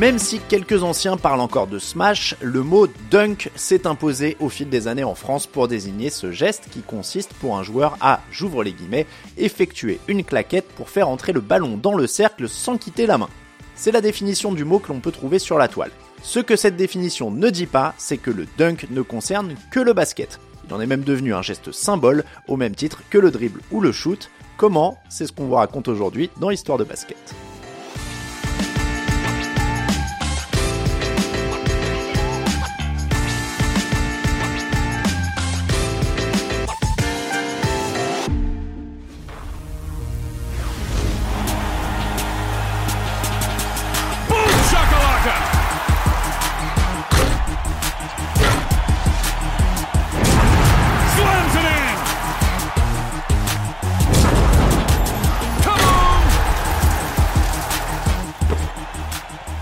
Même si quelques anciens parlent encore de smash, le mot dunk s'est imposé au fil des années en France pour désigner ce geste qui consiste pour un joueur à, j'ouvre les guillemets, effectuer une claquette pour faire entrer le ballon dans le cercle sans quitter la main. C'est la définition du mot que l'on peut trouver sur la toile. Ce que cette définition ne dit pas, c'est que le dunk ne concerne que le basket. Il en est même devenu un geste symbole, au même titre que le dribble ou le shoot. Comment? C'est ce qu'on vous raconte aujourd'hui dans Histoire de basket.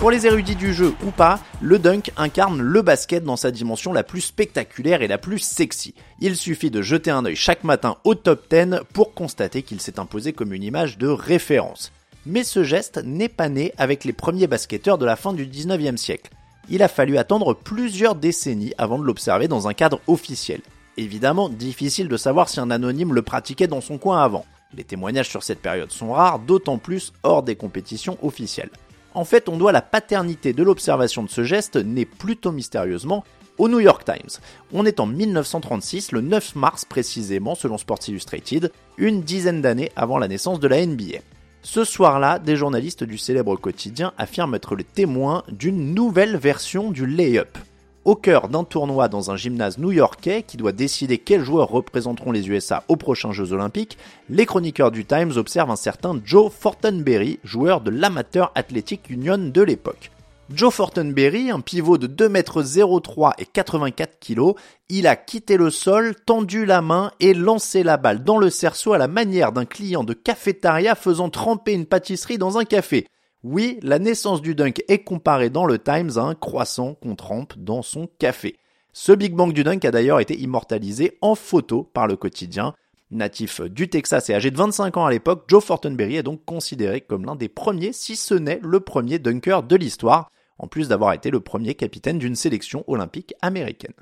Pour les érudits du jeu ou pas, le dunk incarne le basket dans sa dimension la plus spectaculaire et la plus sexy. Il suffit de jeter un œil chaque matin au top 10 pour constater qu'il s'est imposé comme une image de référence. Mais ce geste n'est pas né avec les premiers basketteurs de la fin du 19e siècle. Il a fallu attendre plusieurs décennies avant de l'observer dans un cadre officiel. Évidemment, difficile de savoir si un anonyme le pratiquait dans son coin avant. Les témoignages sur cette période sont rares, d'autant plus hors des compétitions officielles. En fait, on doit la paternité de l'observation de ce geste, né plutôt mystérieusement, au New York Times. On est en 1936, le 9 mars précisément, selon Sports Illustrated, une dizaine d'années avant la naissance de la NBA. Ce soir-là, des journalistes du célèbre quotidien affirment être les témoins d'une nouvelle version du lay-up au cœur d'un tournoi dans un gymnase new-yorkais qui doit décider quels joueurs représenteront les USA aux prochains Jeux Olympiques, les chroniqueurs du Times observent un certain Joe Fortenberry, joueur de l'Amateur Athletic Union de l'époque. Joe Fortenberry, un pivot de 2m03 et 84 kg, il a quitté le sol, tendu la main et lancé la balle dans le cerceau à la manière d'un client de cafétéria faisant tremper une pâtisserie dans un café. Oui, la naissance du dunk est comparée dans le Times à un croissant qu'on trempe dans son café. Ce Big Bang du dunk a d'ailleurs été immortalisé en photo par le quotidien. Natif du Texas et âgé de 25 ans à l'époque, Joe Fortenberry est donc considéré comme l'un des premiers, si ce n'est le premier dunker de l'histoire, en plus d'avoir été le premier capitaine d'une sélection olympique américaine.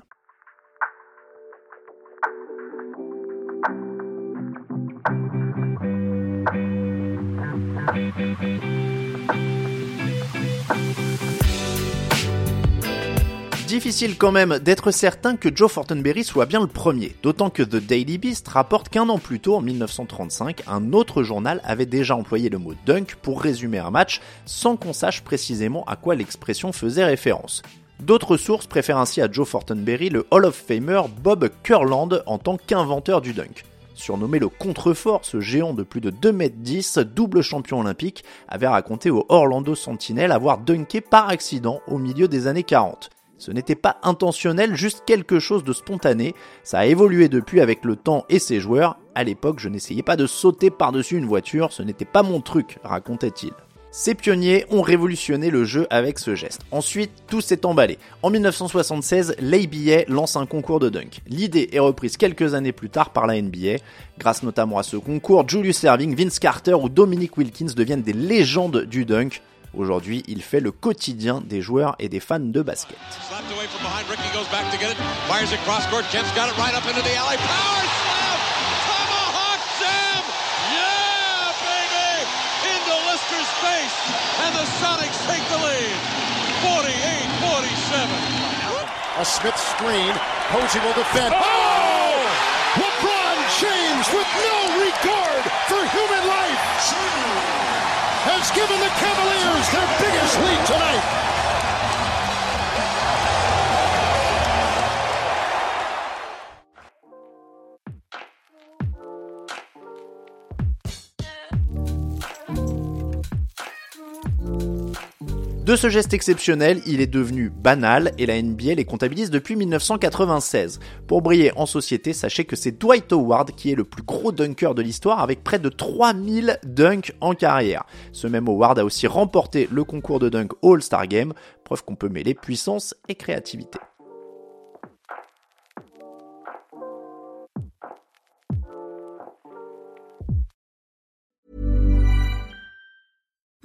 Difficile quand même d'être certain que Joe Fortenberry soit bien le premier, d'autant que The Daily Beast rapporte qu'un an plus tôt, en 1935, un autre journal avait déjà employé le mot dunk pour résumer un match sans qu'on sache précisément à quoi l'expression faisait référence. D'autres sources préfèrent ainsi à Joe Fortenberry le Hall of Famer Bob Curland en tant qu'inventeur du dunk. Surnommé le contrefort, ce géant de plus de 2m10, double champion olympique, avait raconté au Orlando Sentinel avoir dunké par accident au milieu des années 40. Ce n'était pas intentionnel, juste quelque chose de spontané. Ça a évolué depuis avec le temps et ses joueurs. À l'époque, je n'essayais pas de sauter par-dessus une voiture, ce n'était pas mon truc, racontait-il. Ces pionniers ont révolutionné le jeu avec ce geste. Ensuite, tout s'est emballé. En 1976, l'ABA lance un concours de dunk. L'idée est reprise quelques années plus tard par la NBA. Grâce notamment à ce concours, Julius Erving, Vince Carter ou Dominic Wilkins deviennent des légendes du dunk. Aujourd'hui, il fait le quotidien des joueurs et des fans de basket. A Smith screen. Posey will defend. Oh! LeBron James with no regard for human given the Cavaliers their biggest lead tonight. De ce geste exceptionnel, il est devenu banal et la NBA les comptabilise depuis 1996. Pour briller en société, sachez que c'est Dwight Howard qui est le plus gros dunker de l'histoire avec près de 3000 dunks en carrière. Ce même Howard a aussi remporté le concours de dunk All-Star Game, preuve qu'on peut mêler puissance et créativité.